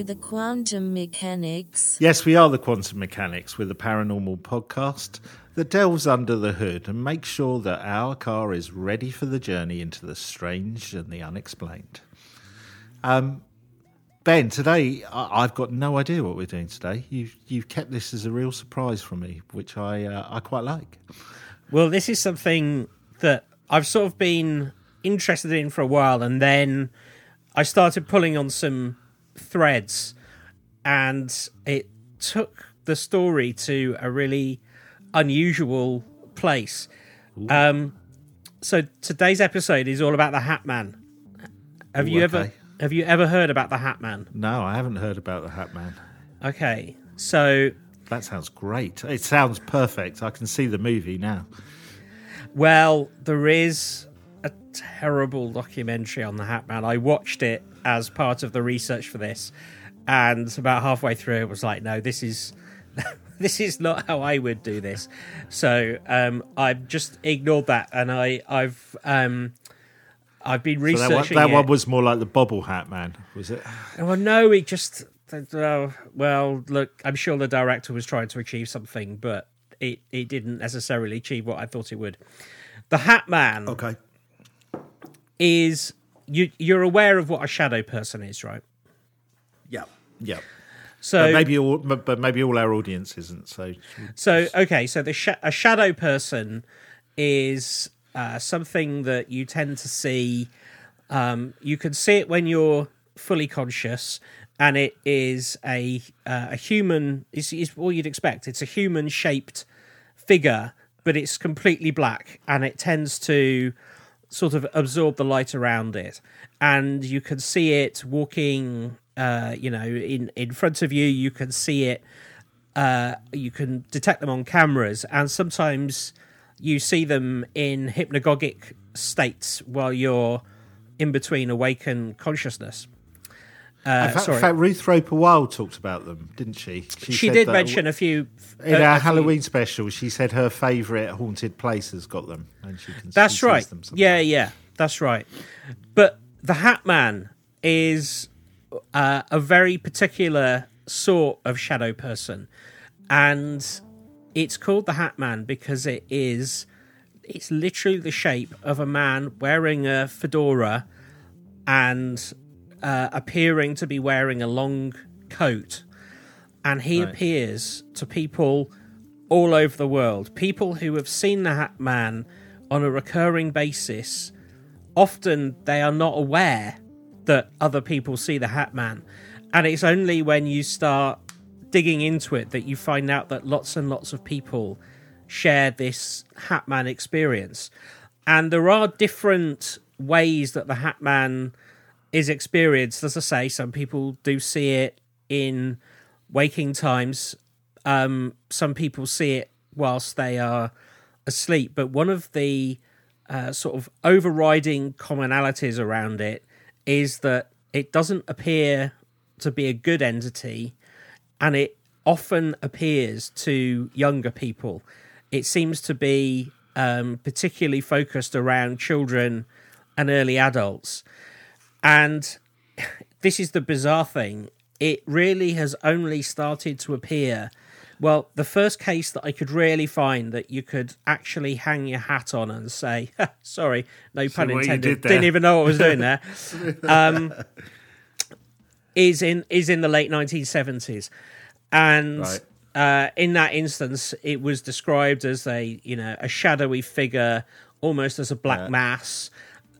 Are you the quantum mechanics? Yes, we are the Quantum Mechanics with a paranormal podcast that delves under the hood and makes sure that our car is ready for the journey into the strange and the unexplained. Um, Ben, today I- I've got no idea what we're doing today. You've you've kept this as a real surprise for me, which I uh, I quite like. Well, this is something that I've sort of been interested in for a while, and then I started pulling on some threads, and it took the story to a really unusual place. Um, so today's episode is all about the Hat Man. Have Ooh, you ever have you ever heard about the Hat Man? No, I haven't heard about the Hat Man. Okay, so That sounds great. It sounds perfect. I can see the movie now. Well, there is terrible documentary on the Hat Man. I watched it as part of the research for this, and about halfway through, it was like, no, this is this is not how I would do this. So um, I've just ignored that, and I I've um, I've been So that one, researching. that one was more like the Bobble Hat Man, was it? Well, no, it just. Uh, well, look, I'm sure the director was trying to achieve something, but it, it didn't necessarily achieve what I thought it would. The Hat Man Okay. Is you you're aware of what a shadow person is, right? Yeah. Yeah. So but maybe all, but maybe all our audience isn't. So so okay, so the sh- a shadow person is uh, something that you tend to see. Um, you can see it when you're fully conscious, and it is a uh, a human. Is is what you'd expect. It's a human shaped figure, but it's completely black, and it tends to sort of absorb the light around it, and you can see it walking. Uh, you know, in in front of you, you can see it uh, you can detect them on cameras, and sometimes you see them in hypnagogic states while you're in between awake and consciousness. Uh, in, fact, in fact, Ruth Roper Wild talked about them, didn't she? she said did mention a few. in uh, our a few- Halloween special. She said her favourite haunted place has got them, and she can. That's she right. Yeah, yeah, that's right. But the Hat Man is uh, a very particular sort of shadow person, and it's called the Hat Man because it is. It's literally the shape of a man wearing a fedora and uh, appearing to be wearing a long coat, and he Right. appears to people all over the world. People who have seen the Hat Man on a recurring basis. Often they are not aware that other people see the Hat Man, and it's only when you start digging into it that you find out that lots and lots of people share this Hat Man experience. And there are different ways that the Hat Man is experienced. As I say, some people do see it in waking times. Um, some people see it whilst they are asleep. But one of the uh, sort of overriding commonalities around it is that it doesn't appear to be a good entity and it often appears to younger people. It seems to be um, particularly focused around children and early adults. And this is the bizarre thing. It really has only started to appear. Well, the first case that I could really find that you could actually hang your hat on and say, sorry, no pun intended, did didn't even know what I was doing there, um, is in is in the late 1970s. And Right. uh, in that instance, it was described as a you know a shadowy figure, almost as a black Yeah. mass,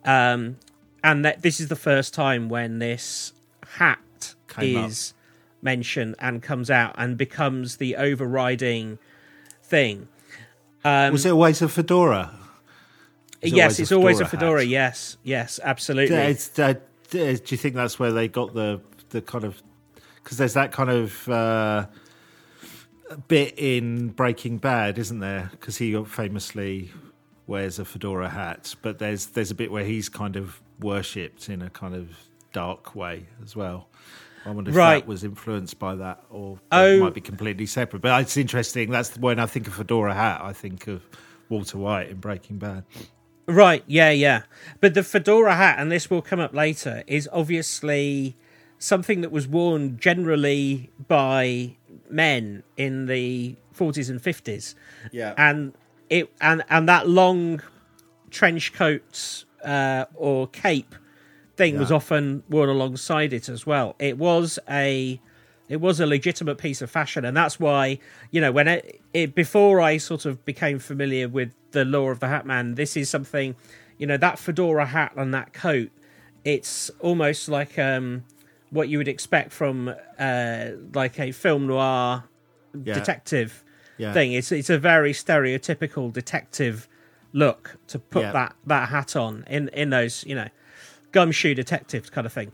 um, and that this is the first time when this hat Came up. is mentioned and comes out and becomes the overriding thing. was it always a fedora? It yes, always a it's always a fedora hat? Yes, yes, absolutely. Uh, do you think that's where they got the the kind of because there's that kind of uh, bit in Breaking Bad, isn't there? Because he famously wears a fedora hat, but there's there's a bit where he's kind of worshipped in a kind of dark way as well. I wonder if Right. that was influenced by that, or Oh. it might be completely separate. But it's interesting. That's when I think of fedora hat, I think of Walter White in Breaking Bad. Right, yeah, yeah. But the fedora hat, and this will come up later, is obviously something that was worn generally by men in the 40s and 50s. Yeah. And it and and that long trench coat uh, or cape thing was often worn alongside it as well. It was a it was a legitimate piece of fashion, and that's why you know when it, it before I sort of became familiar with the lore of the hat man, this is something you know that fedora hat and that coat. It's almost like um, what you would expect from uh, like a film noir Yeah. detective Yeah. thing. It's it's a very stereotypical detective look to put Yeah. that that hat on in in those you know gumshoe detective kind of thing.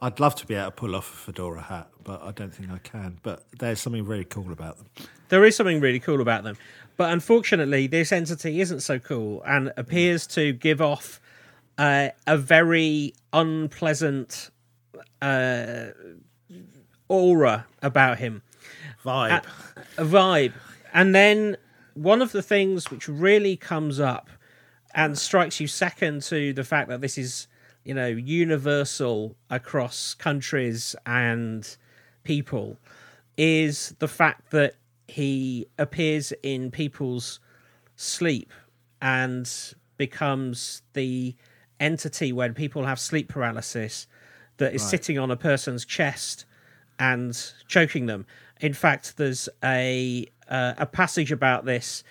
I'd love to be able to pull off a fedora hat, but I don't think I can. But there's something really cool about them. There is something really cool about them, but unfortunately, this entity isn't so cool and appears to give off uh, a very unpleasant uh, aura about him. Vibe. a vibe. And then one of the things which really comes up and strikes you second to the fact that this is, you know, universal across countries and people is the fact that he appears in people's sleep and becomes the entity when people have sleep paralysis that is sitting on a person's chest and choking them. In fact, there's a uh, a passage about this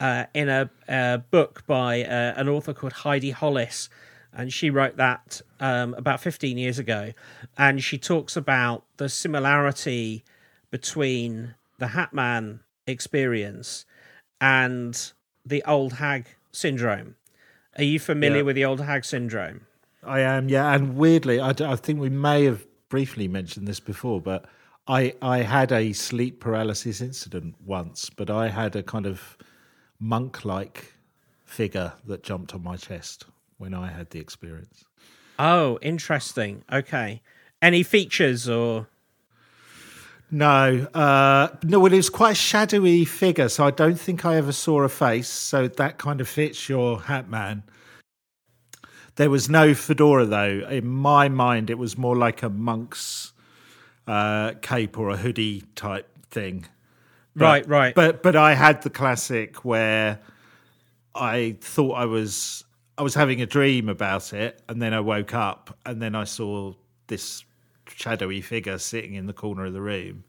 uh, in a, a book by uh, an author called Heidi Hollis, and she wrote that um, about 15 years ago, and she talks about the similarity between the Hatman experience and the old hag syndrome. Are you familiar Yeah. with the old hag syndrome? I am, yeah. And weirdly, I, think we may have briefly mentioned this before, but I, I had a sleep paralysis incident once, but I had a kind of monk like figure that jumped on my chest when I had the experience. Oh, interesting. Okay. Any features or No, uh, no. Well, it was quite a shadowy figure, so I don't think I ever saw a face. So that kind of fits your hat man. There was no fedora though. In my mind, it was more like a monk's uh, cape or a hoodie type thing. But- Right, right. But but I had the classic where I thought I was I was having a dream about it, and then I woke up, and then I saw this shadowy figure sitting in the corner of the room,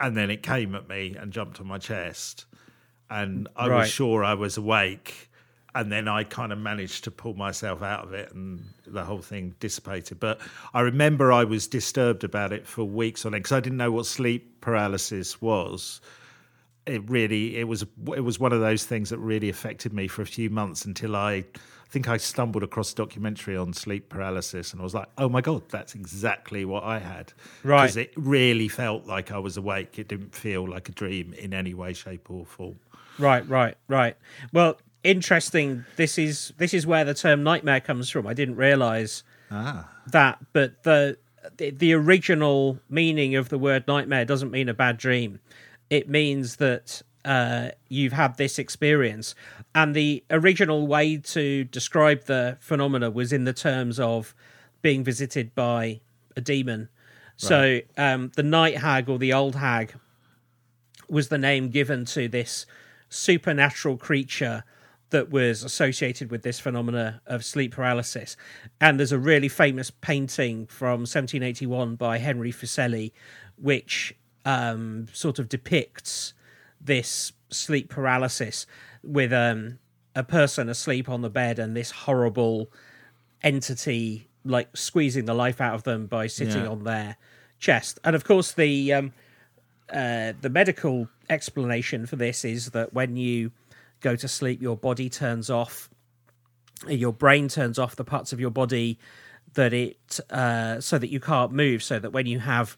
and then it came at me and jumped on my chest, and I Right. was sure I was awake. And then I kind of managed to pull myself out of it, and the whole thing dissipated. But I remember I was disturbed about it for weeks on end because I didn't know what sleep paralysis was it really it was it was one of those things that really affected me for a few months until I, I think I stumbled across a documentary on sleep paralysis and I was like, oh my god, that's exactly what I had. Right. Because it really felt like I was awake. It didn't feel like a dream in any way, shape, or form. Right, right, right. Well, interesting. This is this is where the term nightmare comes from. I didn't realize Ah. that, but the the, the original meaning of the word nightmare doesn't mean a bad dream. It means that uh, you've had this experience, and the original way to describe the phenomena was in the terms of being visited by a demon. So um, the night hag or the old hag was the name given to this supernatural creature that was associated with this phenomena of sleep paralysis. And there's a really famous painting from 1781 by Henry Fuseli, which um, sort of depicts this sleep paralysis with um, a person asleep on the bed and this horrible entity like squeezing the life out of them by sitting Yeah. on their chest. And of course, the um, uh, the medical explanation for this is that when you go to sleep, your body turns off, your brain turns off the parts of your body that it uh, so that you can't move, so that when you have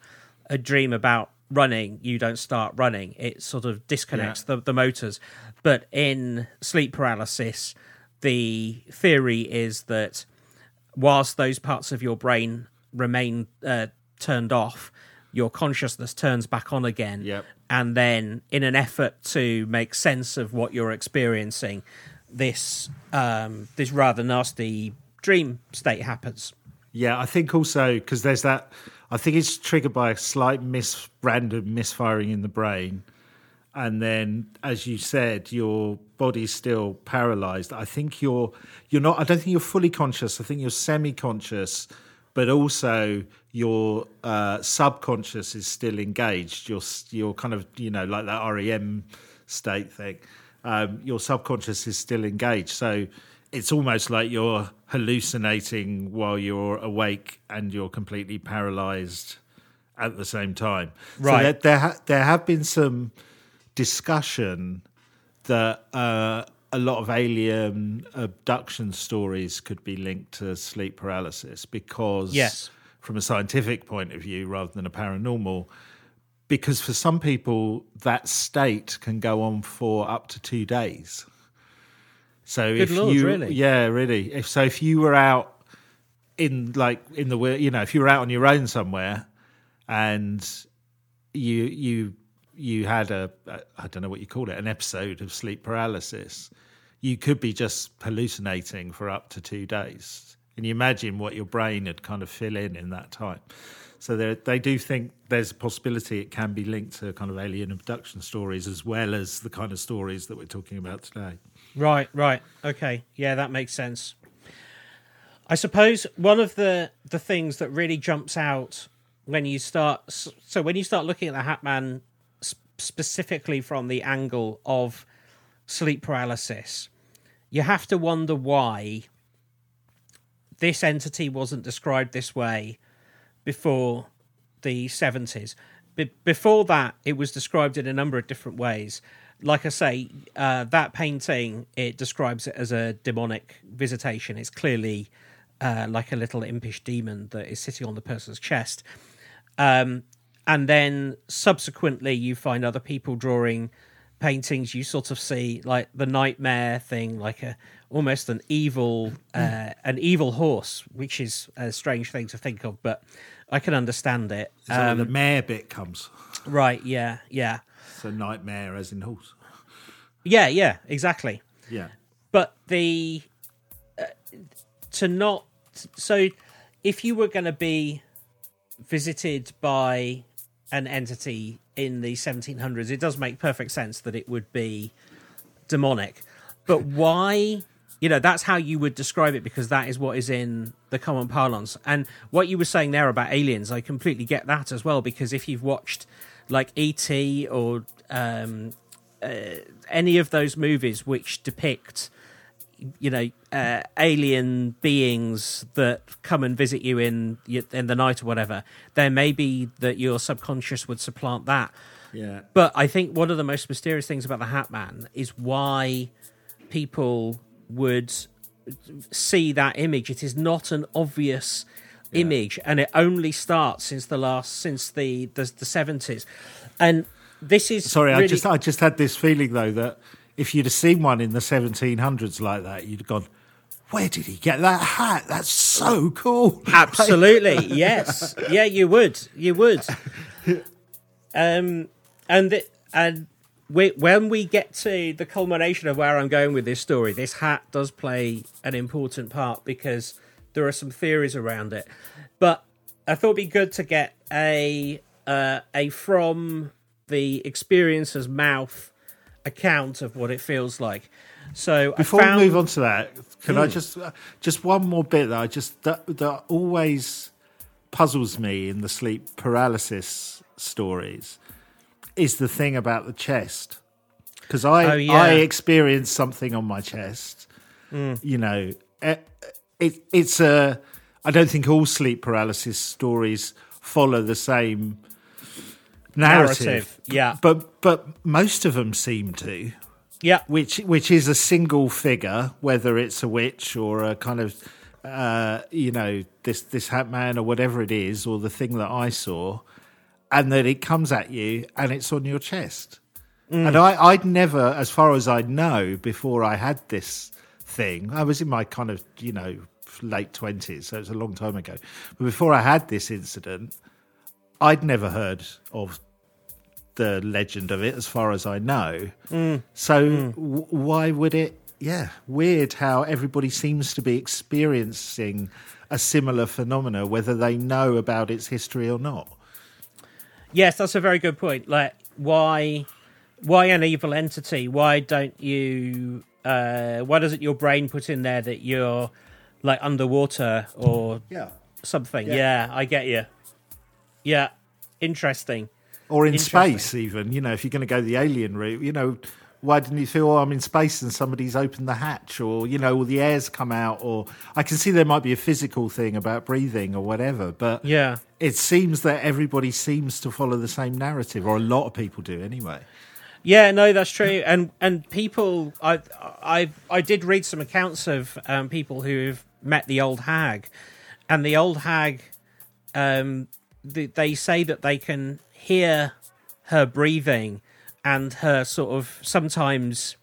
a dream about running, you don't start running. It sort of disconnects the, the motors. But in sleep paralysis, the theory is that whilst those parts of your brain remain uh, turned off, your consciousness turns back on again. Yep. And then, in an effort to make sense of what you're experiencing, this um, this rather nasty dream state happens. Yeah, I think also because there's that. I think it's triggered by a slight mis random misfiring in the brain, and then, as you said, your body's still paralyzed. I think you're you're not. I don't think you're fully conscious. I think you're semi-conscious, but also your uh, subconscious is still engaged. You're you're kind of you know like that REM state thing. Um, your subconscious is still engaged. So it's almost like you're hallucinating while you're awake and you're completely paralyzed at the same time. Right. So there there, ha- there have been some discussion that uh, a lot of alien abduction stories could be linked to sleep paralysis because Yes. from a scientific point of view rather than a paranormal because for some people that state can go on for up to 2 days. So Good if Lord, you, really? yeah, really. If so, if you were out in like in the you know, if you were out on your own somewhere, and you you you had a, a I don't know what you call it, an episode of sleep paralysis, you could be just hallucinating for up to two days. And you imagine what your brain would kind of fill in in that time. So they do think there's a possibility it can be linked to kind of alien abduction stories as well as the kind of stories that we're talking about today. Right, right. Okay. Yeah, that makes sense. I suppose one of the the things that really jumps out when you start so when you start looking at the Hatman specifically from the angle of sleep paralysis, you have to wonder why this entity wasn't described this way before the 70s. Be- before that, it was described in a number of different ways. Like I say, uh, that painting it describes it as a demonic visitation. It's clearly uh, like a little impish demon that is sitting on the person's chest. Um, and then subsequently, you find other people drawing paintings. You sort of see like the nightmare thing, like a almost an evil, uh, an evil horse, which is a strange thing to think of, but I can understand it. That Um, the mare bit comes? right? Yeah, yeah, So nightmare as in horse. yeah, yeah. Exactly. Yeah. but the uh, to not so if you were going to be visited by an entity in the 1700s it does make perfect sense that it would be demonic. But why you know that's how you would describe it because that is what is in the common parlance. And what you were saying there about aliens i completely get that as well because if you've watched like E.T. or um, uh, any of those movies which depict you know uh, alien beings that come and visit you in in the night or whatever there may be that your subconscious would supplant that Yeah. but I think one of the most mysterious things about the Hat Man is why people would see that image. It is not an obvious image, and it only starts since the last since the the seventies. And this is Sorry, I just I just had this feeling though that if you'd have seen one in the 1700s like that, you'd have gone, "Where did he get that hat? That's so cool!" Absolutely, yes, yeah, you would, you would. Um, and th- and we, when we get to the culmination of where I'm going with this story, this hat does play an important part because there are some theories around it. But I thought it'd be good to get a uh, a from the experiencer's mouth account of what it feels like. So Before I found, we move on to that, can Hmm. I just uh, just one more bit that I just that that always puzzles me in the sleep paralysis stories is the thing about the chest because I Oh, yeah. I experience something on my chest. Hmm. You know, it, it it's a. I don't think all sleep paralysis stories follow the same narrative. Narrative, yeah. but but most of them seem to yeah, which which is a single figure, whether it's a witch or a kind of uh, you know this this hat man or whatever it is, or the thing that I saw, and that it comes at you and it's on your chest. And I, I'd never, as far as I know, before I had this thing, I was in my kind of you know late twenties, so it's a long time ago. But before I had this incident, I'd never heard of the legend of it, as far as I know. So w- why would it? yeah, weird how everybody seems to be experiencing a similar phenomena, whether they know about its history or not. Yes, that's a very good point. Like, why, why an evil entity? Why don't you? Uh, why doesn't your brain put in there that you're like underwater or Yeah. something? Yeah. Yeah, I get you. Yeah, interesting. Or in Interesting. space, even. You know, if you're going to go the alien route, you know, why didn't you feel, oh, I'm in space and somebody's opened the hatch, or, you know, or the air's come out, or I can see there might be a physical thing about breathing or whatever, but Yeah. it seems that everybody seems to follow the same narrative, or a lot of people do anyway. Yeah, no, that's true. And and people, I I I did read some accounts of um, people who've met the old hag, and the old hag, um, they say that they can hear her breathing and her sort of sometimes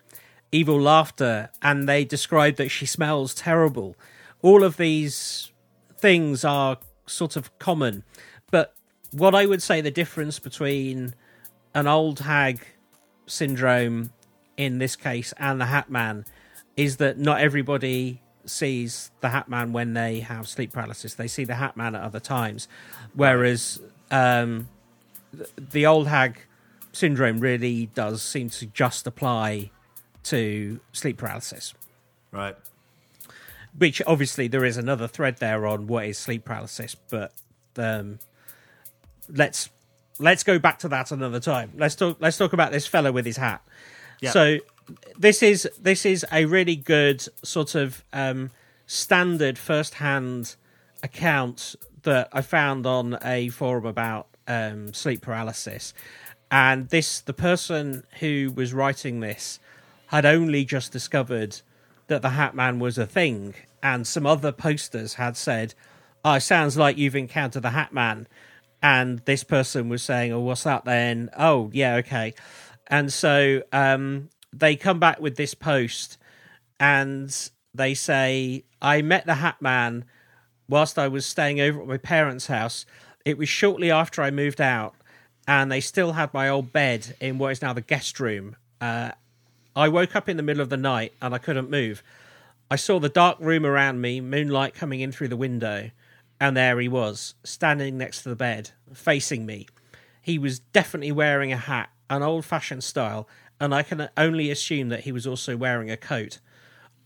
evil laughter, and they describe that she smells terrible. All of these things are sort of common, but what I would say the difference between an old hag syndrome in this case and the Hat Man is that not everybody sees the Hat Man when they have sleep paralysis. They see the Hat Man at other times, whereas um, the old hag syndrome really does seem to just apply to sleep paralysis. Right. Which obviously there is another thread there on what is sleep paralysis, but um, let's let's go back to that another time. Let's talk. Let's talk about this fellow with his hat. Yeah. So this is this is a really good sort of um, standard first-hand account that I found on a forum about um, sleep paralysis, and this the person who was writing this had only just discovered that the Hat Man was a thing, and some other posters had said, "Oh, sounds like you've encountered the Hat Man," and this person was saying, "Oh, what's that then?" Oh, yeah, okay, and so um, they come back with this post, and they say, "I met the Hat Man whilst I was staying over at my parents' house. It was shortly after I moved out." And they still had my old bed in what is now the guest room. Uh, I woke up in the middle of the night and I couldn't move. I saw the dark room around me, moonlight coming in through the window, and there he was, standing next to the bed, facing me. He was definitely wearing a hat, an old fashioned style, and I can only assume that he was also wearing a coat.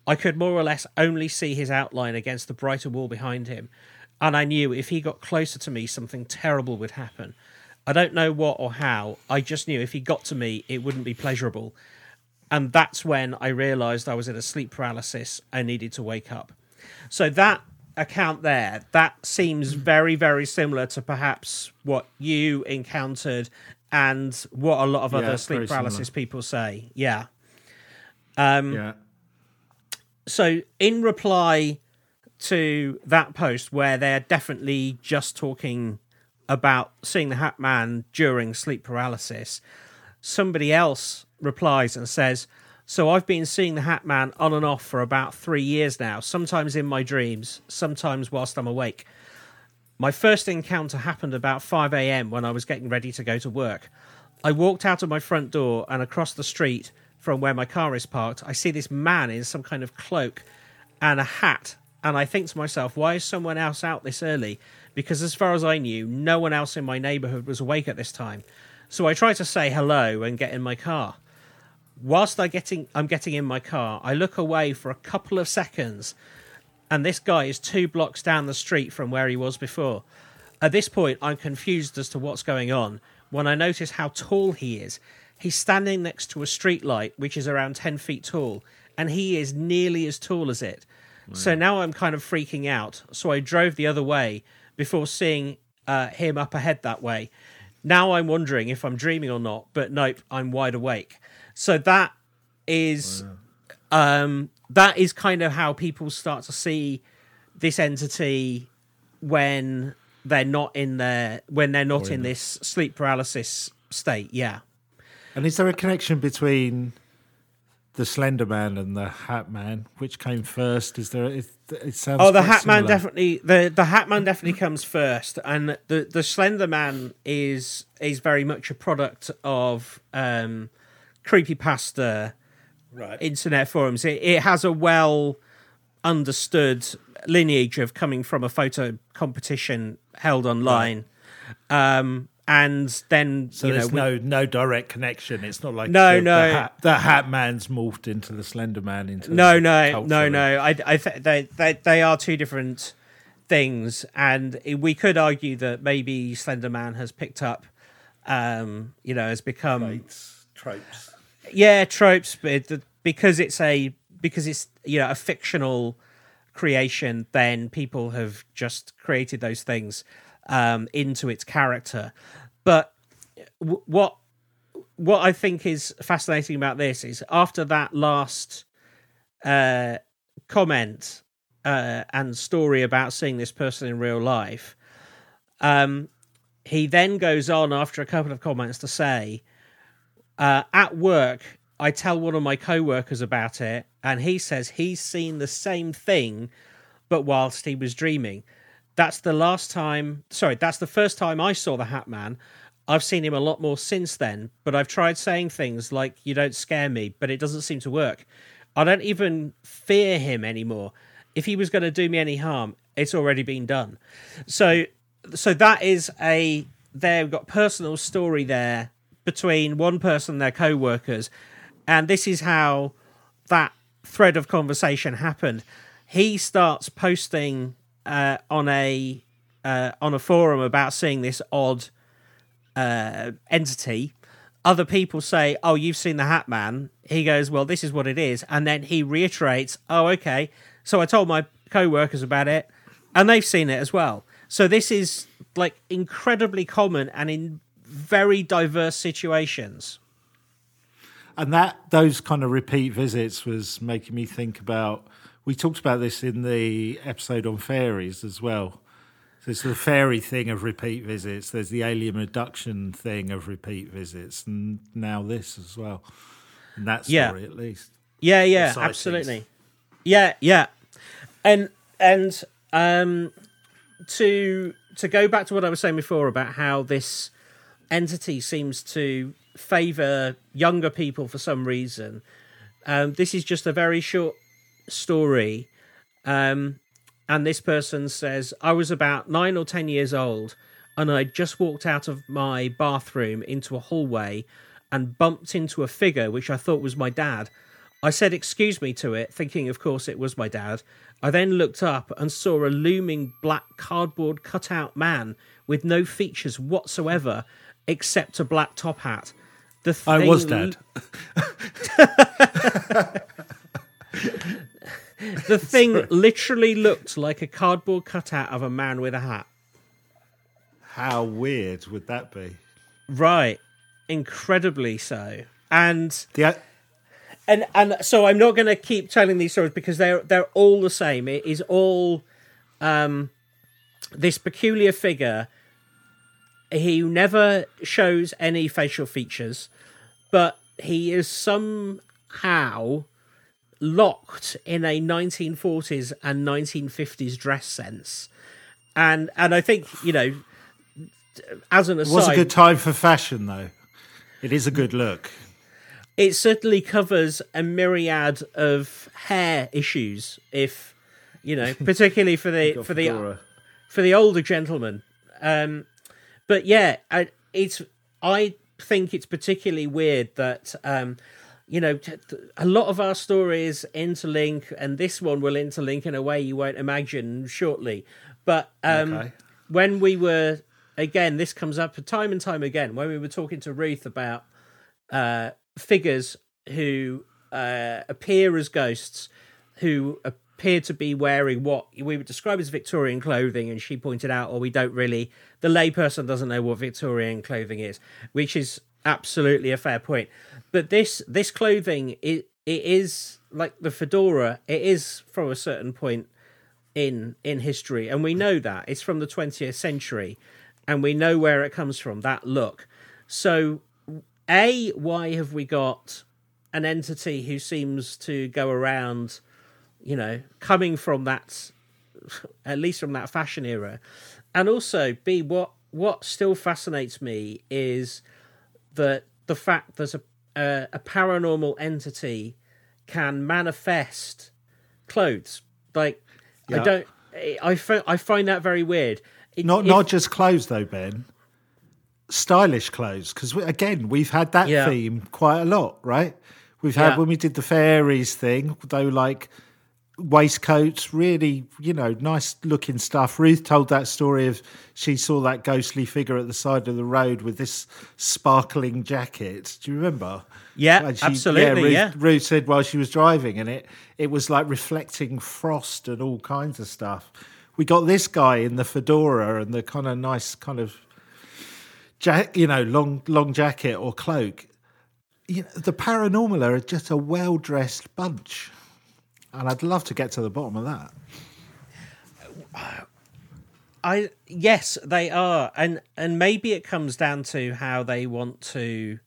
I could more or less only see his outline against the brighter wall behind him, and I knew if he got closer to me, something terrible would happen. I don't know what or how, I just knew if he got to me, it wouldn't be pleasurable and that's when I realised I was in a sleep paralysis. I needed to wake up. So that account there, that seems very, very similar to perhaps what you encountered and what a lot of Yeah, other sleep paralysis similar. people say. Yeah. Um, Yeah. So in reply to that post, where they're definitely just talking about seeing the Hat Man during sleep paralysis, somebody else replies and says, So I've been seeing the Hat Man on and off for about three years now, sometimes in my dreams, sometimes whilst I'm awake. My first encounter happened about 5 a.m. when I was getting ready to go to work. I walked out of my front door and across the street from where my car is parked. I see this man in some kind of cloak and a hat. And I think to myself, why is someone else out this early? Because as far as I knew, no one else in my neighborhood was awake at this time. So I try to say hello and get in my car. Whilst I getting, I'm getting in my car, I look away for a couple of seconds, and this guy is two blocks down the street from where he was before. At this point, I'm confused as to what's going on when I notice how tall he is. He's standing next to a street light, which is around 10 feet tall, and he is nearly as tall as it. So now I'm kind of freaking out. So I drove the other way before seeing uh, him up ahead that way. Now I'm wondering if I'm dreaming or not, but nope, I'm wide awake. So that is um, that is kind of how people start to see this entity when they're not in their when they're not in this sleep paralysis state. Yeah. And is there a connection between the Slender Man and the Hat Man? Which came first? Is there? It, it sounds. Oh, the Hat Man definitely the the Hat Man definitely comes first, and the the Slender Man is is very much a product of um, creepypasta Right. internet forums. It, it has a well understood lineage of coming from a photo competition held online. Um, and then So you know there's we- no no direct connection. It's not like No, the, no. The hat, the hat Man's morphed into the Slender Man. Into no no culturally. no no i i th- they, they they are two different things and we could argue that maybe slender man has picked up um you know has become tropes. Yeah tropes but because it's a because it's you know a fictional creation then people have just created those things um into its character. But w- what what i think is fascinating about this is after that last uh comment uh and story about seeing this person in real life um he then goes on after a couple of comments to say uh, at work, I tell one of my co-workers about it, and he says he's seen the same thing, but whilst he was dreaming. That's the last time. Sorry, that's the first time I saw the Hat Man. I've seen him a lot more since then, but I've tried saying things like "You don't scare me," but it doesn't seem to work. I don't even fear him anymore. If he was going to do me any harm, it's already been done. So, so that is a there. We've got personal story there between one person and their co-workers and this is how that thread of conversation happened. He starts posting uh, on a uh, on a forum about seeing this odd uh, entity. Other people say oh you've seen the hat man. He goes well this is what it is. And then he reiterates oh okay. So i told my co-workers about it and they've seen it as well. So this is like incredibly common and in very diverse situations And that those kind of repeat visits was making me think about. We talked about this in the episode on fairies as well. There's the fairy thing of repeat visits. There's the alien abduction thing of repeat visits, and now this as well. In that Yeah. story, at least. Yeah, yeah, absolutely. Yeah, yeah. And and um to to go back to what I was saying before about how this entity seems to favor younger people for some reason. Um this is just a very short story. Um and this person says I was about 9 or 10 years old and I just walked out of my bathroom into a hallway and bumped into a figure which I thought was my dad. I said excuse me to it, thinking of course it was my dad. I then looked up and saw a looming black cardboard cutout man with no features whatsoever except a black top hat. The I was dead. The thing literally looked like a cardboard cutout of a man with a hat. How weird would that be? Right. Incredibly so. And The and and so I'm not going to keep telling these stories because they're they're all the same. It is all um this peculiar figure. He never shows any facial features, but he is somehow locked in a 1940s and 1950s dress sense. And and I think you know, as an it aside, was a good time for fashion, though. It is a good look. it certainly covers a myriad of hair issues if you know particularly for the for the for the older gentleman um but yeah I, it's i think it's particularly weird that um you know a lot of our stories interlink and this one will interlink in a way you won't imagine shortly but um Okay. when we were again this comes up time and time again when we were talking to ruth about uh, figures who uh, appear as ghosts, who appear to be wearing what we would describe as Victorian clothing, and she pointed out, or we don't really, the layperson doesn't know what Victorian clothing is, which is absolutely a fair point. But this this clothing it it is like the fedora. It is from a certain point in in history, and we know that it's from the 20th century, and we know where it comes from. That look. So a, why have we got an entity who seems to go around, you know, coming from that, at least from that fashion era, and also B, what what still fascinates me is that the fact that a a, a paranormal entity can manifest clothes. Like I don't. I find I find that very weird. It- Not if- not just clothes though, Ben. Stylish clothes, because again, we've had that Yeah. theme quite a lot, right? We've had Yeah. when we did the fairies thing, though, like waistcoats, really, you know, nice looking stuff. Ruth told that story of she saw that ghostly figure at the side of the road with this sparkling jacket. Do you remember? Yeah, And absolutely, Ruth, yeah. Ruth said while she was driving, and it it was like reflecting frost and all kinds of stuff. We got this guy in the fedora and the kind of nice kind of jack, you know, long long jacket or cloak. You know, the paranormal are just a well dressed bunch, and I'd love to get to the bottom of that. I yes, they are, and and maybe it comes down to how they want to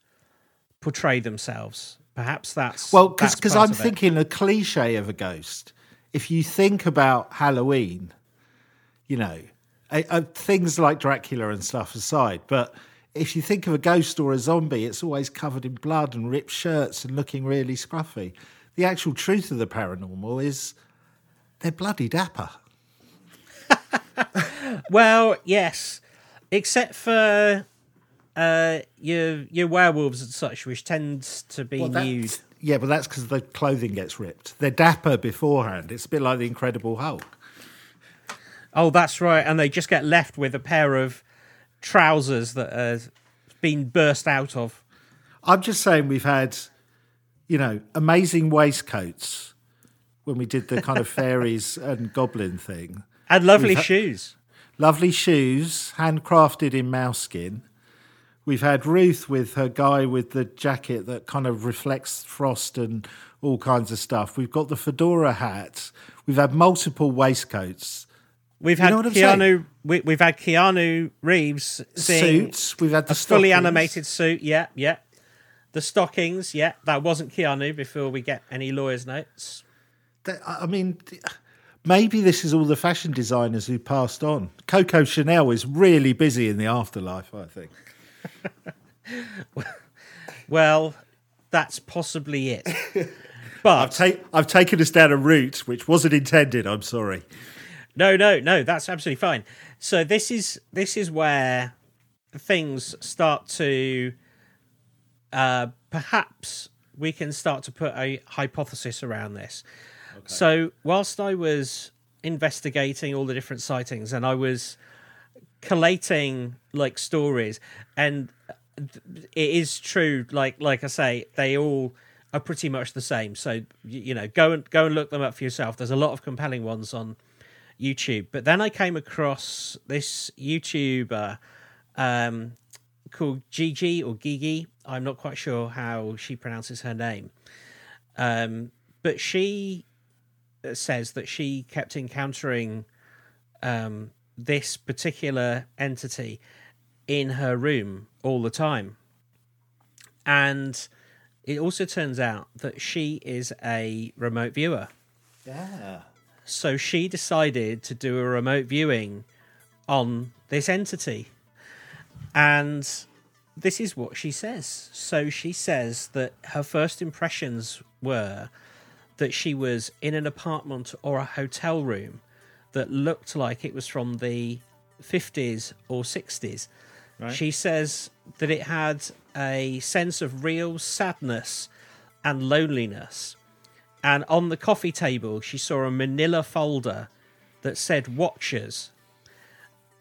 portray themselves. Perhaps that's Well, because I'm it. thinking a cliche of a ghost. If you think about Halloween, you know, uh, uh, things like Dracula and stuff aside, but if you think of a ghost or a zombie, it's always covered in blood and ripped shirts and looking really scruffy. The actual truth of the paranormal is they're bloody dapper. Well, yes, except for uh, your your werewolves and such, which tends to be Well, nude. Yeah, but that's because the clothing gets ripped. They're dapper beforehand. It's a bit like the Incredible Hulk. Oh, that's right, and they just get left with a pair of trousers that have been burst out of. I'm just saying we've had, you know, amazing waistcoats when we did the kind of fairies and goblin thing. And lovely ha- shoes. Lovely shoes, handcrafted in mouse skin. We've had Ruth with her guy with the jacket that kind of reflects frost and all kinds of stuff. We've got the fedora hat. We've had multiple waistcoats, We've You had know what I'm saying? Keanu. We, we've had Keanu Reeves suits. We've had the a fully animated suit. Yeah, yeah. The stockings. Yeah, that wasn't Keanu. Before we get any lawyers' notes. I mean, maybe this is all the fashion designers who passed on. Coco Chanel is really busy in the afterlife, I think. Well, that's possibly it. I've, But ta- I've taken us down a route which wasn't intended. I'm sorry. no, no, no. That's absolutely fine. So this is this is where things start to uh, perhaps we can start to put a hypothesis around this. So whilst I was investigating all the different sightings and I was collating like stories and it is true like like I say they all are pretty much the same. So you know go and go and look them up for yourself. There's a lot of compelling ones on YouTube. But then I came across this YouTuber um called Gigi or Gigi I'm not quite sure how she pronounces her name um but she says that she kept encountering um, this particular entity in her room all the time. And it also turns out that she is a remote viewer. Yeah. So she decided to do a remote viewing on this entity. And this is what she says. So she says that her first impressions were that she was in an apartment or a hotel room that looked like it was from the 50s or 60s. She says that it had a sense of real sadness and loneliness. And on the coffee table, she saw a manila folder that said Watchers.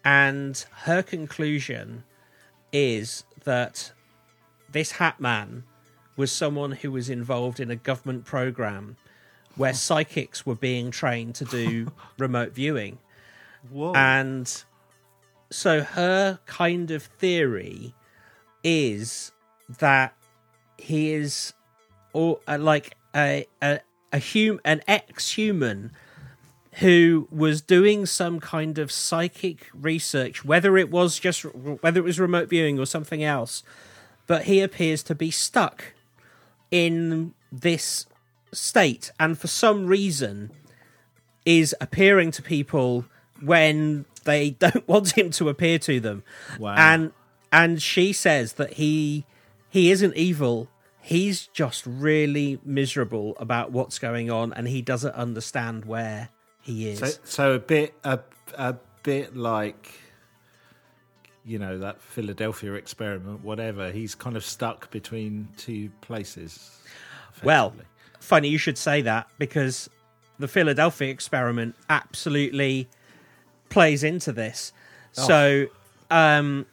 And her conclusion is that this hat man was someone who was involved in a government program where psychics were being trained to do remote viewing. Whoa. And so her kind of theory is that he is or uh, like a a, a hum an ex-human who was doing some kind of psychic research whether it was just whether it was remote viewing or something else but he appears to be stuck in this state and for some reason is appearing to people when they don't want him to appear to them Wow. and and she says that he he isn't evil he's just really miserable about what's going on and he doesn't understand where he is. So, so a bit, a, a bit like, you know, that Philadelphia experiment, whatever. He's kind of stuck between two places. well, funny you should say that because the Philadelphia experiment absolutely plays into this. So, um,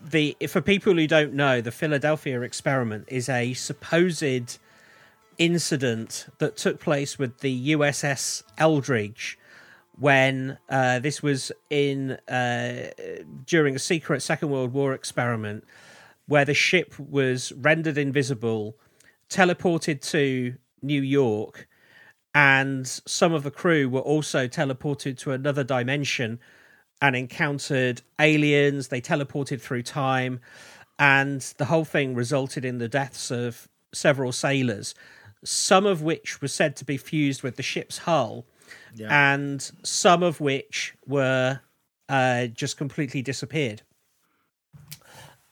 the for people who don't know, the Philadelphia experiment is a supposed incident that took place with the USS Eldridge when uh, this was in uh, during a secret Second World War experiment where the ship was rendered invisible, teleported to New York, and some of the crew were also teleported to another dimension and encountered aliens. They teleported through time, and the whole thing resulted in the deaths of several sailors, some of which were said to be fused with the ship's hull, and some of which were uh, just completely disappeared.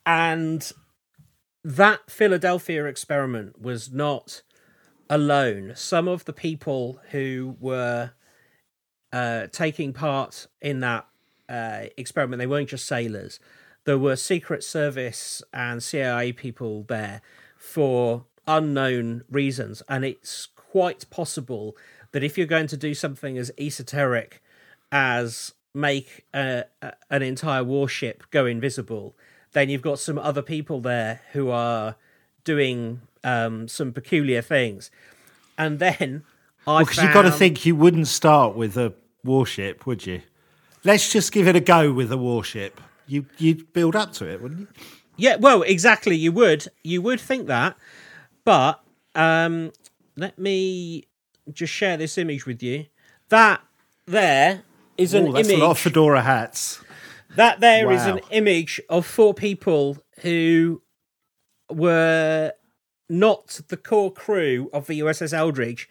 And that Philadelphia experiment was not alone. Some of the people who were uh, taking part in that uh, experiment, they weren't just sailors. There were Secret Service and CIA people there for unknown reasons. And it's quite possible that if you're going to do something as esoteric as make a, a, an entire warship go invisible, then you've got some other people there who are doing um, some peculiar things. And then I Because you've got to think you wouldn't start with a warship, would you? Let's just give it a go with a warship. You you'd build up to it, wouldn't you? Yeah, well, exactly. You would, you would think that, but um, let me just share this image with you. That there is an Oh, that's image. a lot of fedora hats. That there is Wow. an image of four people who were not the core crew of the USS Eldridge,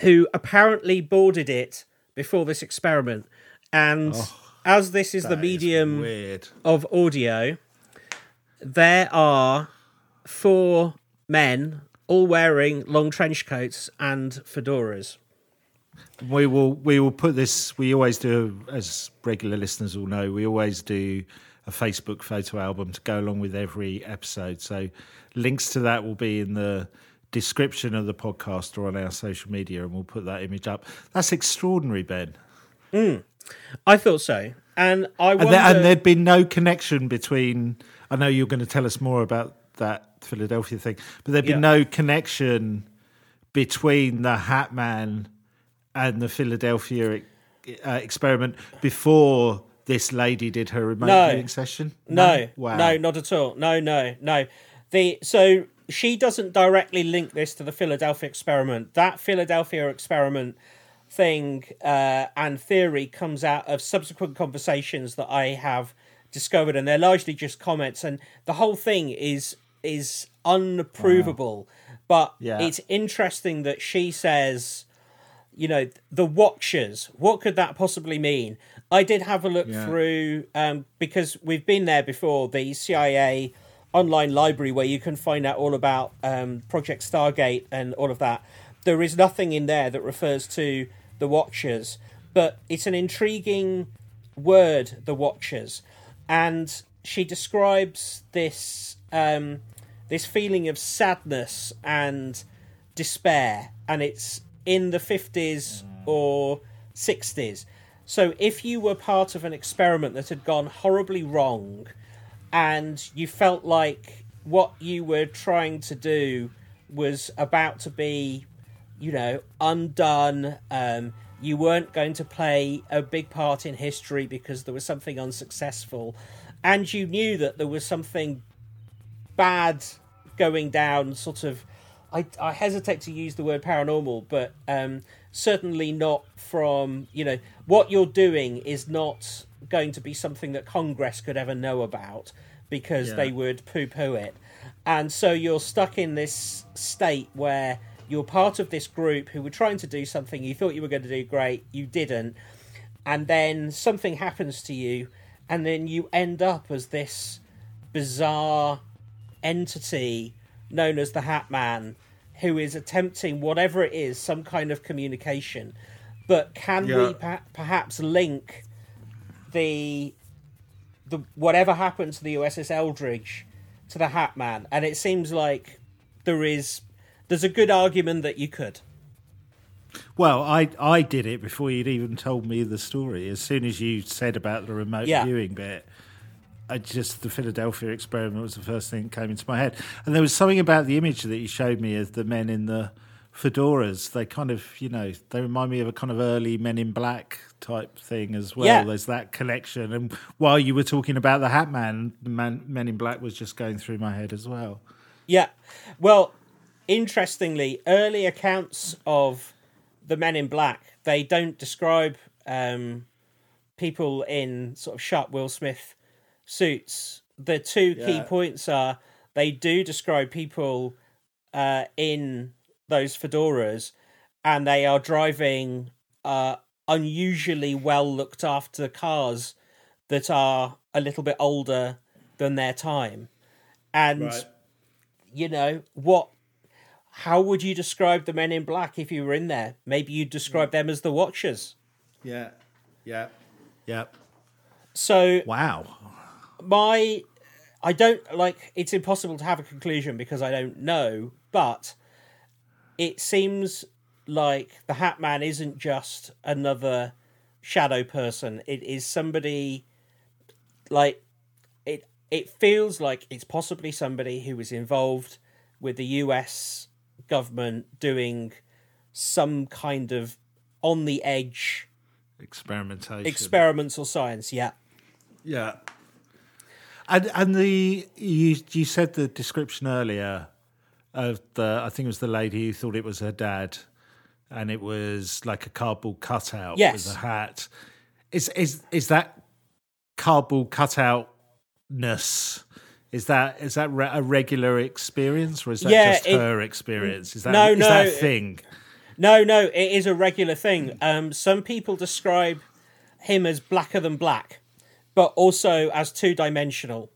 who apparently boarded it before this experiment. And as this is the Oh, is medium weird. of audio, there are four men all wearing long trench coats and fedoras. We will we will put this. We always do, as regular listeners will know. We always do a Facebook photo album to go along with every episode. So links to that will be in the description of the podcast or on our social media, and we'll put that image up. That's extraordinary, Ben. Mm. I thought so, and I And, there, and there'd been no connection between. I know you're going to tell us more about that Philadelphia thing, but there'd be Yeah. no connection between the Hat Man and the Philadelphia uh, experiment before this lady did her remote No. viewing session. No, wow, no, not at all. No, no, no. The so she doesn't directly link this to the Philadelphia experiment. That Philadelphia experiment thing uh, and theory comes out of subsequent conversations that I have discovered, and they're largely just comments. And the whole thing is is unprovable. But Yeah. it's interesting that she says you know the watchers what could that possibly mean i did have a look Yeah. through um, because we've been there before the cia online library where you can find out all about um, project stargate and all of that there is nothing in there that refers to the watchers but it's an intriguing word the watchers and she describes this um, this feeling of sadness and despair and it's in the 50s or 60s so if you were part of an experiment that had gone horribly wrong and you felt like what you were trying to do was about to be you know undone um, you weren't going to play a big part in history because there was something unsuccessful and you knew that there was something bad going down sort of I, I hesitate to use the word paranormal but um, certainly not from you know what you're doing is not going to be something that congress could ever know about because Yeah. they would poo-poo it and so you're stuck in this state where you're part of this group who were trying to do something you thought you were going to do great you didn't and then something happens to you and then you end up as this bizarre entity known as the Hat Man, who is attempting whatever it is, some kind of communication. But can Yeah. we per- perhaps link the the whatever happened to the USS Eldridge to the Hat Man? And it seems like there is there's a good argument that you could. Well, I I did it before you'd even told me the story. As soon as you said about the remote Yeah. viewing bit, I just the Philadelphia experiment was the first thing that came into my head. And there was something about the image that you showed me of the men in the fedoras. They kind of, you know, they remind me of a kind of early Men in Black type thing as well. Yeah. There's that connection. And while you were talking about the Hat Man, the man, Men in Black was just going through my head as well. Yeah. Well, interestingly, early accounts of the Men in Black they don't describe um, people in sort of sharp Will Smith suits. The two key Yeah. points are they do describe people uh, in those fedoras, and they are driving uh, unusually well looked after cars that are a little bit older than their time, and you know what how would you describe the men in black if you were in there maybe you'd describe them as the watchers Yeah. Yeah. Yeah. so Wow. My i don't like it's impossible to have a conclusion because i don't know but it seems like the hat man isn't just another shadow person it is somebody like it it feels like it's possibly somebody who was involved with the US government doing some kind of on the edge Experimentation. experiments or science yeah Yeah. And and the you you said the description earlier of the I think it was the lady who thought it was her dad, and it was like a cardboard cutout Yes. with a hat. Is is is that cardboard cutoutness? Is that is that re- a regular experience, or is that Yeah, just it- her experience? Is that No, is no, that thing? No, no, it is a regular thing. Um, some people describe him as blacker than black, but also as two dimensional.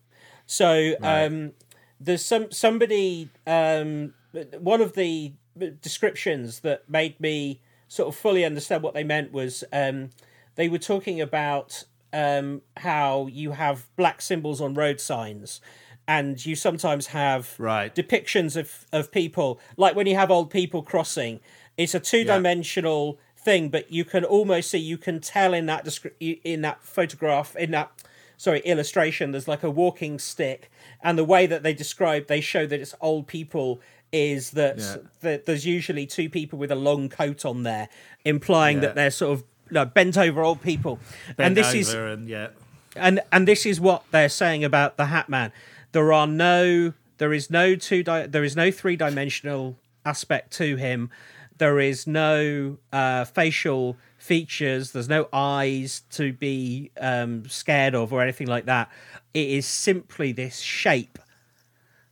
So um, there's some somebody um, one of the descriptions that made me sort of fully understand what they meant was um, they were talking about um, how you have black symbols on road signs. And you sometimes have Right. depictions of, of people, like when you have old people crossing, it's a two dimensional thing, but you can almost see, you can tell in that descri- in that photograph, in that sorry illustration, there's like a walking stick, and the way that they describe, they show that it's old people is that, Yeah. that there's usually two people with a long coat on there, implying Yeah. that they're sort of bent over old people, Bent and this is and yeah. and and this is what they're saying about the Hat Man. There are no, there is no two, di- there is no three dimensional aspect to him. There is no uh, facial features. There's no eyes to be um, scared of or anything like that. It is simply this shape.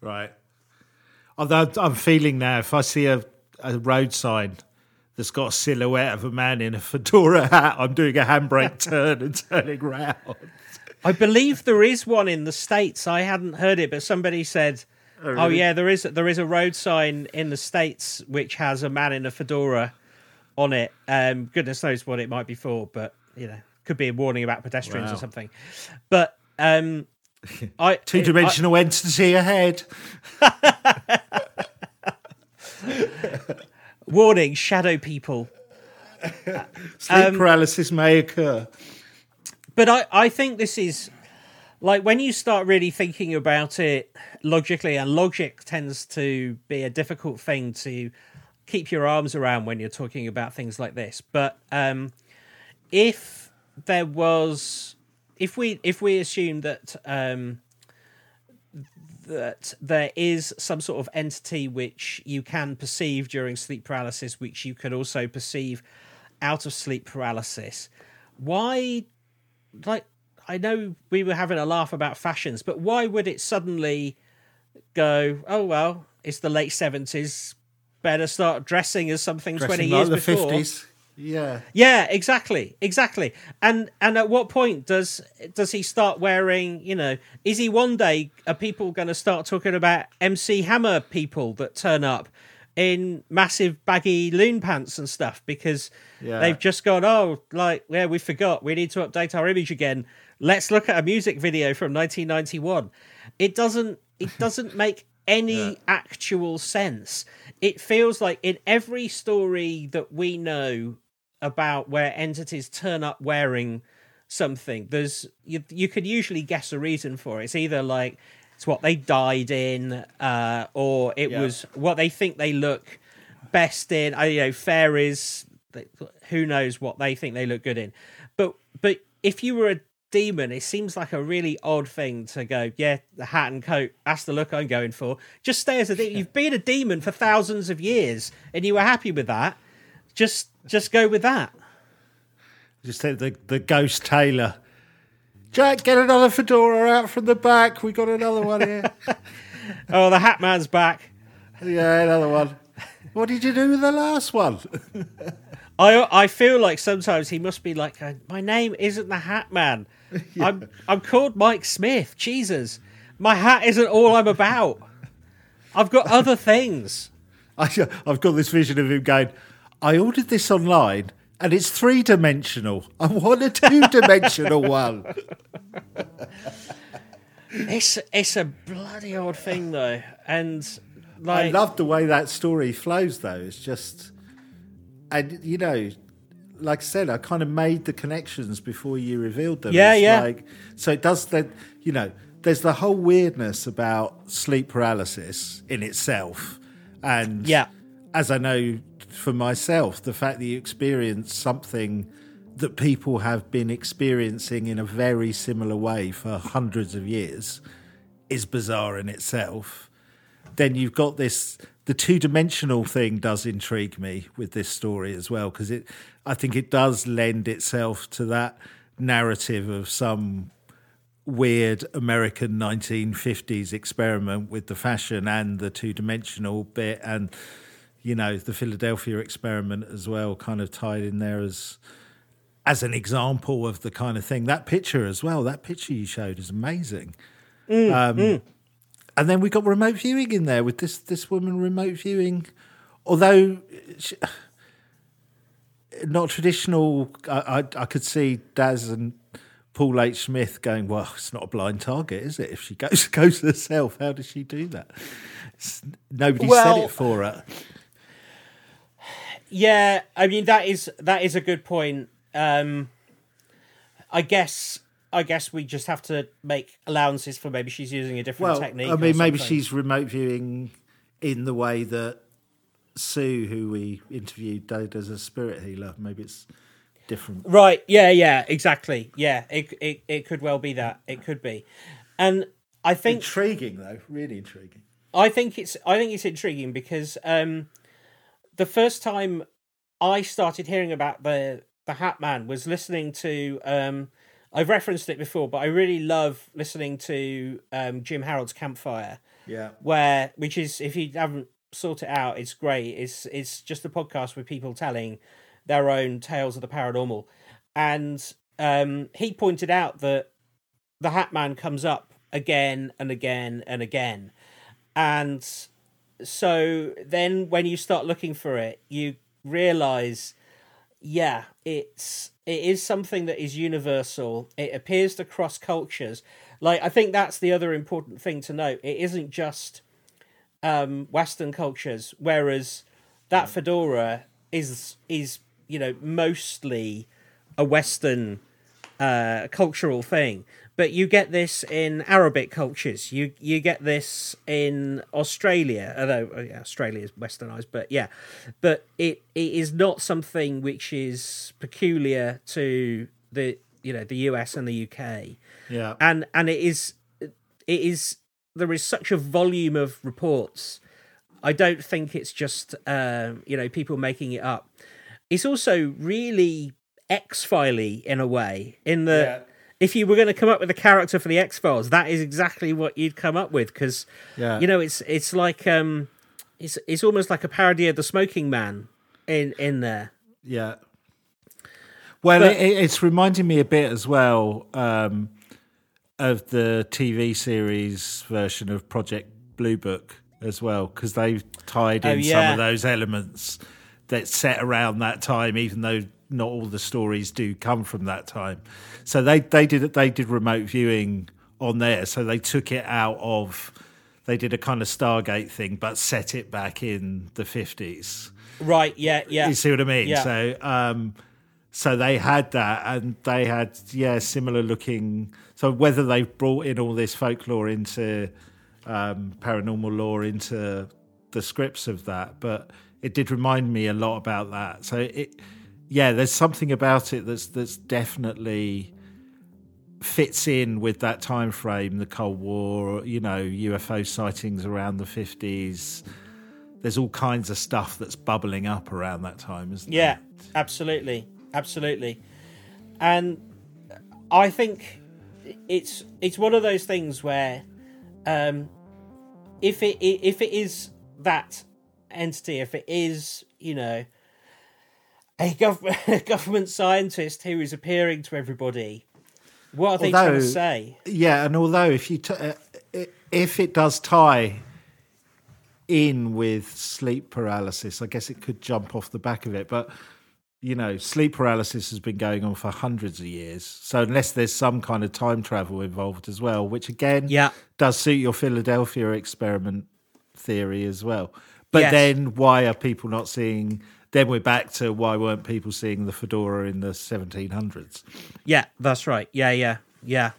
Right. Although I'm feeling now, if I see a, a road sign that's got a silhouette of a man in a fedora hat, I'm doing a handbrake turn and turning round. I believe there is one in the states. I hadn't heard it, but somebody said, "Oh, really? yeah, there is there is a road sign in the states which has a man in a fedora on it. Um, goodness knows what it might be for, but you know, could be a warning about pedestrians Wow. or something. But um, I Two dimensional entity ahead. Warning: shadow people. Sleep Um, paralysis may occur. but I, I think this is like when you start really thinking about it logically, and logic tends to be a difficult thing to keep your arms around when you're talking about things like this. But um, if there was, if we if we assume that um, that there is some sort of entity which you can perceive during sleep paralysis, which you can also perceive out of sleep paralysis, why like I know we were having a laugh about fashions, but why would it suddenly go? Oh well, it's the late seventies. Better start dressing as something twenty years like the before. 50s. Yeah. Yeah, exactly, exactly. And and at what point does does he start wearing? You know, is he one day are people going to start talking about MC Hammer people that turn up in massive baggy loon pants and stuff because Yeah. they've just gone, oh, like yeah, we forgot, we need to update our image again. Let's look at a music video from 1991. It doesn't it doesn't make any actual sense. It feels like in every story that we know about where entities turn up wearing something, there's you you could usually guess a reason for it. It's either like it's what they died in, uh, or it Yeah. was what they think they look best in. I you know fairies. they- Who knows what they think they look good in, but but if you were a demon, it seems like a really odd thing to go. Yeah, the hat and coat. That's the look I'm going for. Just stay as a demon. You've been a demon for thousands of years, and you were happy with that. Just just go with that. Just take the, the ghost tailor. Jack, get another fedora out from the back. We got another one here. Oh, the Hat Man's back. yeah, another one. What did you do with the last one? I I feel like sometimes he must be like, uh, my name isn't the Hat Man. I'm I'm called Mike Smith. Jesus, my hat isn't all I'm about. I've got other things. I, I've got this vision of him going, I ordered this online and it's three dimensional. I want a two dimensional one. It's it's a bloody odd thing though, and I love the way that story flows, though. It's just, and you know, like I said, I kind of made the connections before you revealed them. Yeah, It's yeah. Like, so it does that. You know, there's the whole weirdness about sleep paralysis in itself, and Yeah. as I know for myself, the fact that you experience something that people have been experiencing in a very similar way for hundreds of years is bizarre in itself. Then you've got this the two dimensional thing does intrigue me with this story as well because it I think it does lend itself to that narrative of some weird American 1950s experiment with the fashion and the two dimensional bit and you know the Philadelphia experiment as well kind of tied in there as as an example of the kind of thing. That picture as well that picture you showed is amazing. Um, and then we got remote viewing in there with this this woman remote viewing although she, not traditional I, I I could see Daz and Paul H. Smith going, well, it's not a blind target, is it? If she goes goes herself, how does she do that? It's, nobody said it for her. Yeah, I mean that is that is a good point. Um I guess I guess we just have to make allowances for maybe she's using a different Well, technique. I mean, maybe she's remote viewing in the way that Sue, who we interviewed, did as a spirit healer. Maybe it's different. Right, yeah, yeah, exactly. Yeah, it it it could well be that. It could be. And I think Intriguing, though. Really intriguing. I think it's I think it's intriguing because um, the first time I started hearing about the the Hat Man was listening to um, I've referenced it before, but I really love listening to um, Jim Harold's Campfire, Yeah. where which is if you haven't sought it out, it's great. It's it's just a podcast with people telling their own tales of the paranormal, and um, he pointed out that the Hat Man comes up again and again and again and so then when you start looking for it you realize yeah it's it is something that is universal. It appears to cross cultures. Like i think that's the other important thing to note. It isn't just um western cultures whereas that fedora is is you know mostly a western uh, cultural thing. But you get this in Arabic cultures. You you get this in Australia, although uh, yeah, Australia is westernized. But yeah, but it it is not something which is peculiar to the you know the US and the UK, Yeah. and and it is it is there is such a volume of reports. I don't think it's just um, you know people making it up. It's also really X Filey in a way. In the Yeah. If you were going to come up with a character for the X Files, that is exactly what you'd come up with because Yeah. you know it's it's like um it's it's almost like a parody of the Smoking Man in in there. Yeah. Well, But- it, it- it's reminding me a bit as well um, of the TV series version of Project Blue Book as well, because they've tied Oh, in some of those elements that set around that time, even though not all the stories do come from that time. So they they did they did remote viewing on there, so they took it out of. They did a kind of Stargate thing, but set it back in the fifties. Right? Yeah, yeah. You see what I mean? Yeah. So, um, so they had that, and they had yeah similar looking. So whether they've brought in all this folklore into um, paranormal lore into the scripts of that, but it did remind me a lot about that. So it, yeah, there's something about it that's that's definitely fits in with that time frame, the Cold War, you know, UFO sightings around the fifties. There's all kinds of stuff that's bubbling up around that time, isn't Yeah, there? Yeah, absolutely, absolutely. And I think it's it's one of those things where, um, if it if it is that entity, if it is you know a gov- government scientist who is appearing to everybody, what are they trying to say? Yeah, and although if you t- uh, if it does tie in with sleep paralysis, I guess it could jump off the back of it. But you know, sleep paralysis has been going on for hundreds of years. So unless there's some kind of time travel involved as well, which again, Yeah. does suit your Philadelphia experiment theory as well. But Yes. then, why are people not seeing? Then we're back to why weren't people seeing the fedora in the 1700s? Yeah, that's right. Yeah, yeah, yeah.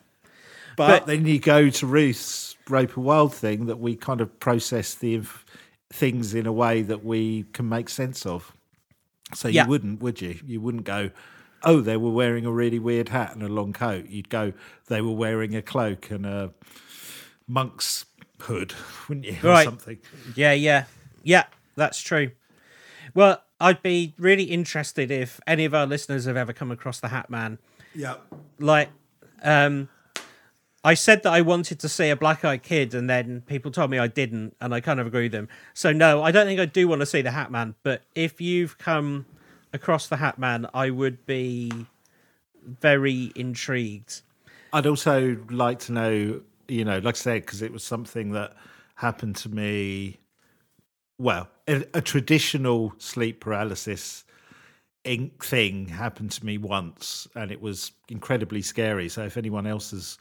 But, But- then you go to Ruth's rope Roper Wild thing that we kind of process the inf- things in a way that we can make sense of. So Yeah. you wouldn't, would you? You wouldn't go, oh, they were wearing a really weird hat and a long coat. You'd go, they were wearing a cloak and a monk's hood, wouldn't you? Or Right. something. Yeah, yeah, yeah. That's true. Well, I'd be really interested if any of our listeners have ever come across the Hat Man. Yeah. Like, um, I said that I wanted to see a black-eyed kid, and then people told me I didn't, and I kind of agree with them. So no, I don't think I do want to see the Hat Man. But if you've come across the Hat Man, I would be very intrigued. I'd also like to know, you know, like I said, because it was something that happened to me. Well, a, a traditional sleep paralysis ink thing happened to me once, and it was incredibly scary. So, if anyone else has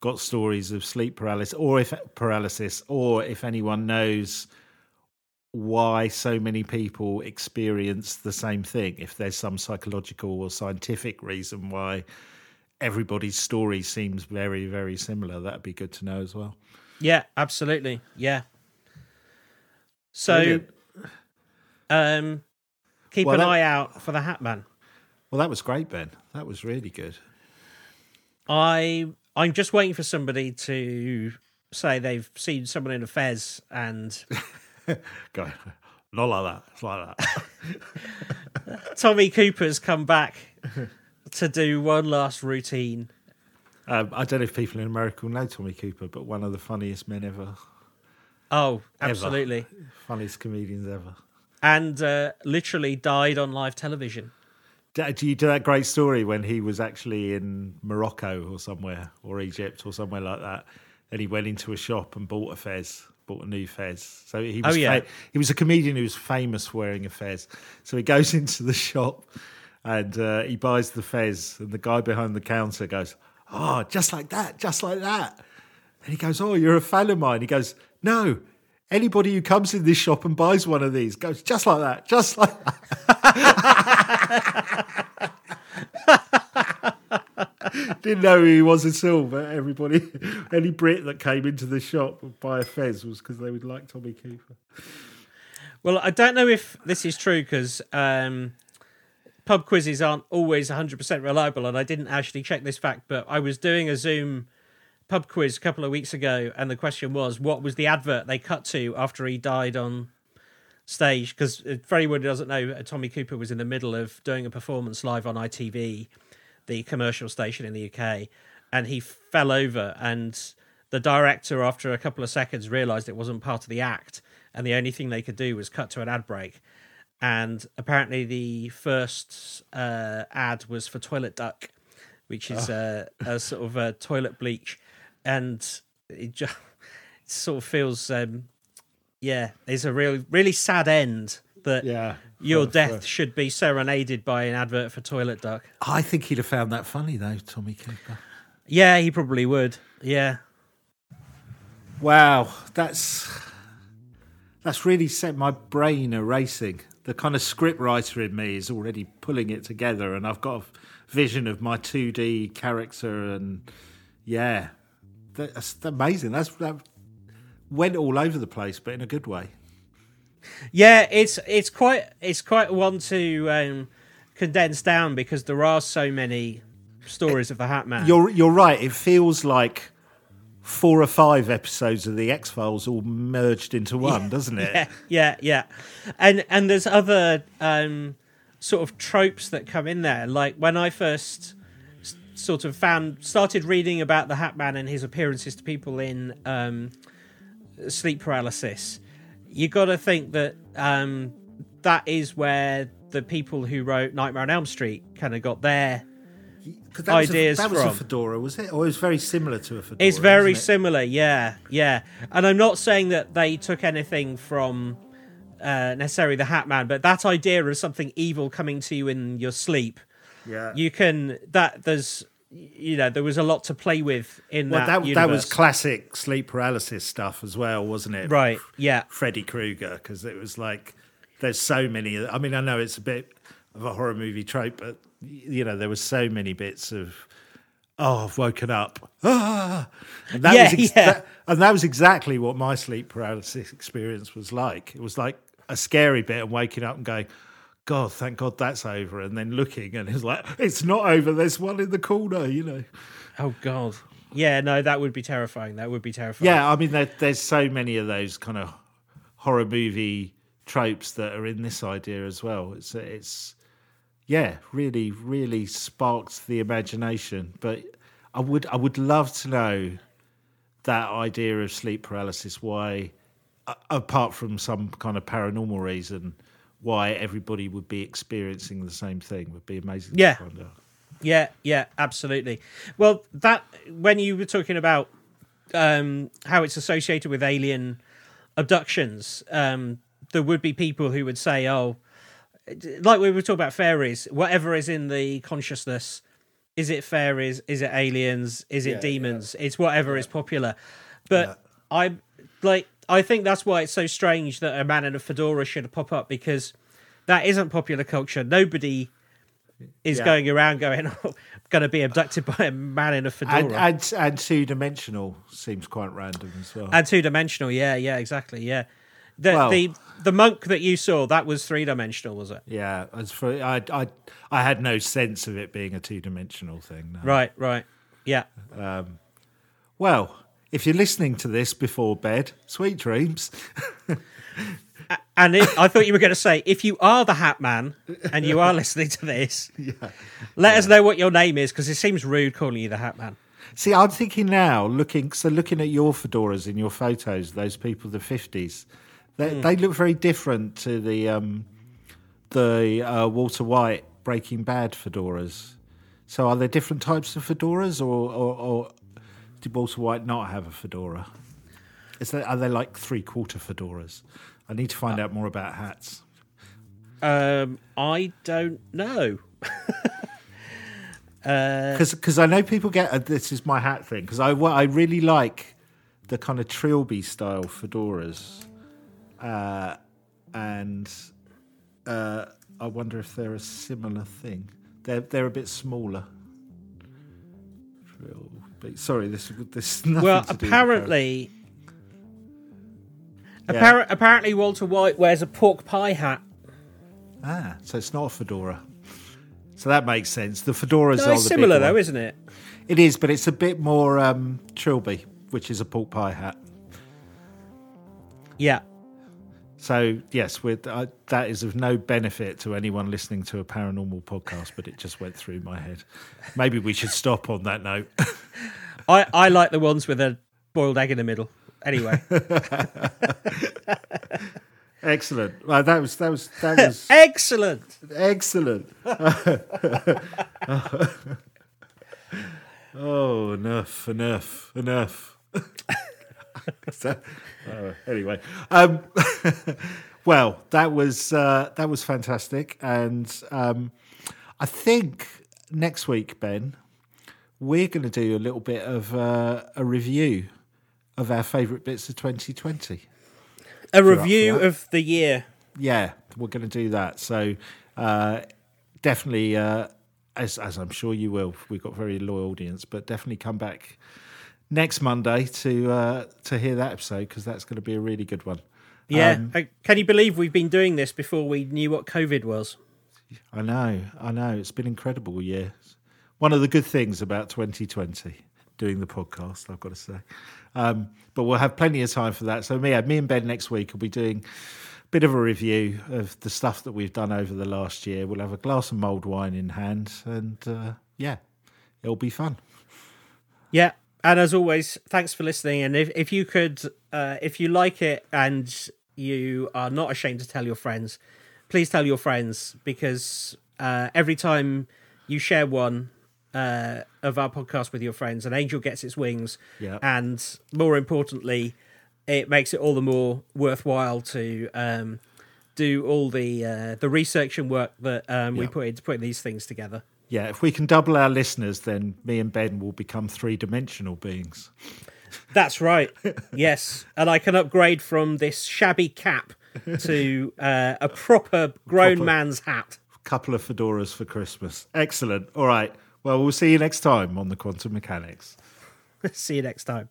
got stories of sleep paralysis, or if paralysis, or if anyone knows why so many people experience the same thing, if there's some psychological or scientific reason why everybody's story seems very, very similar. That'd be good to know as well. Yeah, absolutely. Yeah. So, um, keep Well, an that- eye out for the Hat Man. Well, that was great, Ben. That was really good. I I'm just waiting for somebody to say they've seen someone in a fez and Go, not like that. It's like that. Tommy Cooper's come back to do one last routine. um, I don't know if people in America will know Tommy Cooper, but one of the funniest men ever, Oh, Ever. absolutely. funniest comedians ever. And uh, literally died on live television. Do do you do that great story when he was actually in Morocco or somewhere, or Egypt or somewhere like that, and he went into a shop and bought a fez, bought a new fez. So he was Oh, yeah. fa- he was a comedian who was famous for wearing a fez. So he goes into the shop and uh, he buys the fez, and the guy behind the counter goes, "Oh, just like that, just like that." And he goes, "Oh, you're a fan of mine." He goes, "No." Anybody who comes in this shop and buys one of these goes just like that, just like that. Didn't know who he was at all, but everybody, any Brit that came into the shop would buy a fez was because they would like Tommy Cooper. Well, I don't know if this is true because um, pub quizzes aren't always 100% reliable, and I didn't actually check this fact, but I was doing a Zoom pub quiz a couple of weeks ago, and the question was, what was the advert they cut to after he died on stage? Because for anyone who doesn't know, uh, Tommy Cooper was in the middle of doing a performance live on ITV, the commercial station in the UK, and he fell over, and the director, after a couple of seconds, realised it wasn't part of the act, and the only thing they could do was cut to an ad break. and apparently the first uh, ad was for Toilet Duck, which is uh, a sort of a toilet bleach, and it just it sort of feels, um, yeah, it's a real really sad end that Yeah. your For- death for- should be serenaded by an advert for Toilet Duck. I think he'd have found that funny though, Tommy Cooper. Yeah, he probably would. Yeah. Wow, that's that's really set my brain a racing. The kind of script writer in me is already pulling it together, and I've got a vision of my two D character, and yeah, that's amazing. That's that went all over the place, but in a good way. Yeah, it's it's quite it's quite one to um, condense down because there are so many stories of the Hat Man. You're you're right. It feels like four or five episodes of the X Files all merged into one, doesn't it? yeah, yeah, yeah, and and there's other um, sort of tropes that come in there. Like when I first sort of found started reading about the Hat Man and his appearances to people in um, sleep paralysis, you got to think that um, that is where the people who wrote Nightmare on Elm Street kind of got their that was a- Ideas that was a from- fedora, was it? Or it was very similar to a fedora. It's very it? similar, yeah, yeah. And I'm not saying that they took anything from uh, necessarily the Hat Man, but that idea of something evil coming to you in your sleep, Yeah. you can that there's you know there was a lot to play with in well, that. that, that was classic sleep paralysis stuff as well, wasn't it? right, yeah, Freddy Krueger, because it was like there's so many. I mean, I know it's a bit of a horror movie trope, but you know there was so many bits of oh, I've woken up, ah, and that Yeah, was ex- yeah. that- and that was exactly what my sleep paralysis experience was like. It was like a scary bit and waking up and going. God, thank God that's over. And then looking, and it's like, it's not over. There's one in the corner, you know. oh god, yeah, no, that would be terrifying. That would be terrifying. Yeah, I mean, there, there's so many of those kind of horror movie tropes that are in this idea as well. It's it's yeah, really, really sparked the imagination. But I would I would love to know that idea of sleep paralysis. Why, apart from some kind of paranormal reason, why everybody would be experiencing the same thing would be amazing. Yeah. to find out. Yeah, yeah, absolutely. Well, that when you were talking about um, how it's associated with alien abductions, um, there would be people who would say, "Oh, like we were talking about fairies. Whatever is in the consciousness, is it fairies? Is it aliens? Is it Yeah, demons? It's whatever is popular." But I like. I think that's why it's so strange that a man in a fedora should pop up because that isn't popular culture. Nobody is Yeah. going around going, oh, going to be abducted by a man in a fedora. And, and and two dimensional seems quite random as well. And two dimensional, yeah, yeah, exactly, yeah. The Well- the the monk that you saw that was three dimensional, was it? Yeah, as for I, I, I had no sense of it being a two-dimensional thing. no. Right, right, yeah. Um, well, if you're listening to this before bed, sweet dreams. And it, I thought you were going to say, if you are the Hat Man and you are listening to this, yeah. let us know what your name is because it seems rude calling you the Hat Man. See, I'm thinking now, looking so looking at your fedoras in your photos, those people the fifties, they, Hmm. they look very different to the um, the uh, Walter White Breaking Bad fedoras. So, are there different types of fedoras, or, or, or did Walter White not have a fedora? Is there, are they like three quarter fedoras? I need to Uh, find out more about hats. Um, I don't know. because I know people get uh, this is my hat thing because I I really like the kind of trilby style fedoras, uh, and uh, I wonder if they're a similar thing. They're they're a bit smaller. Trilby. Sorry, this this nothing Well, to do with apparently, Yeah. appar- apparently Walter White wears a pork pie hat. ah, so it's not a fedora. So that makes sense. The fedoras No, are similar though, one. isn't it? It is, but it's a bit more um, trilby, which is a pork pie hat. Yeah. So yes, with uh, that is of no benefit to anyone listening to a paranormal podcast, but it just went through my head. Maybe we should stop on that note. I, I like the ones with a boiled egg in the middle. Anyway, Excellent. Well, that was that was that was Excellent. excellent. oh, enough, enough, enough. Uh, anyway, um, well, that was uh, that was fantastic, and um, I think next week, Ben, we're going to do a little bit of uh, a review of our favourite bits of 2020. A review of the year. Yeah, we're going to do that. So uh, definitely, uh, as as I'm sure you will, we've got a very loyal audience, but definitely come back next Monday to uh, to hear that episode because that's going to be a really good one. Yeah. Um, Can you believe we've been doing this before we knew what COVID was? I know, I know. It's been incredible year. One of the good things about 2020, doing the podcast, I've got to say. Um, but we'll have plenty of time for that. So me, me and Ben next week will be doing a bit of a review of the stuff that we've done over the last year. We'll have a glass of mulled wine in hand, and uh, yeah, it'll be fun. Yeah. And as always, thanks for listening. And if, if you could, uh, if you like it and you are not ashamed to tell your friends, please tell your friends because uh, every time you share one uh, of our podcast with your friends, an angel gets its wings. Yeah. And more importantly, it makes it all the more worthwhile to um, do all the uh, the research and work that um, we Yeah. put into putting these things together. Yeah, if we can double our listeners, then me and Ben will become three dimensional beings. That's right. yes, and I can upgrade from this shabby cap to uh, a proper grown Proper- man's hat. Couple of fedoras for Christmas. Excellent. All right. Well, we'll see you next time on the Quantum Mechanics. See you next time.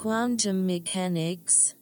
Quantum mechanics?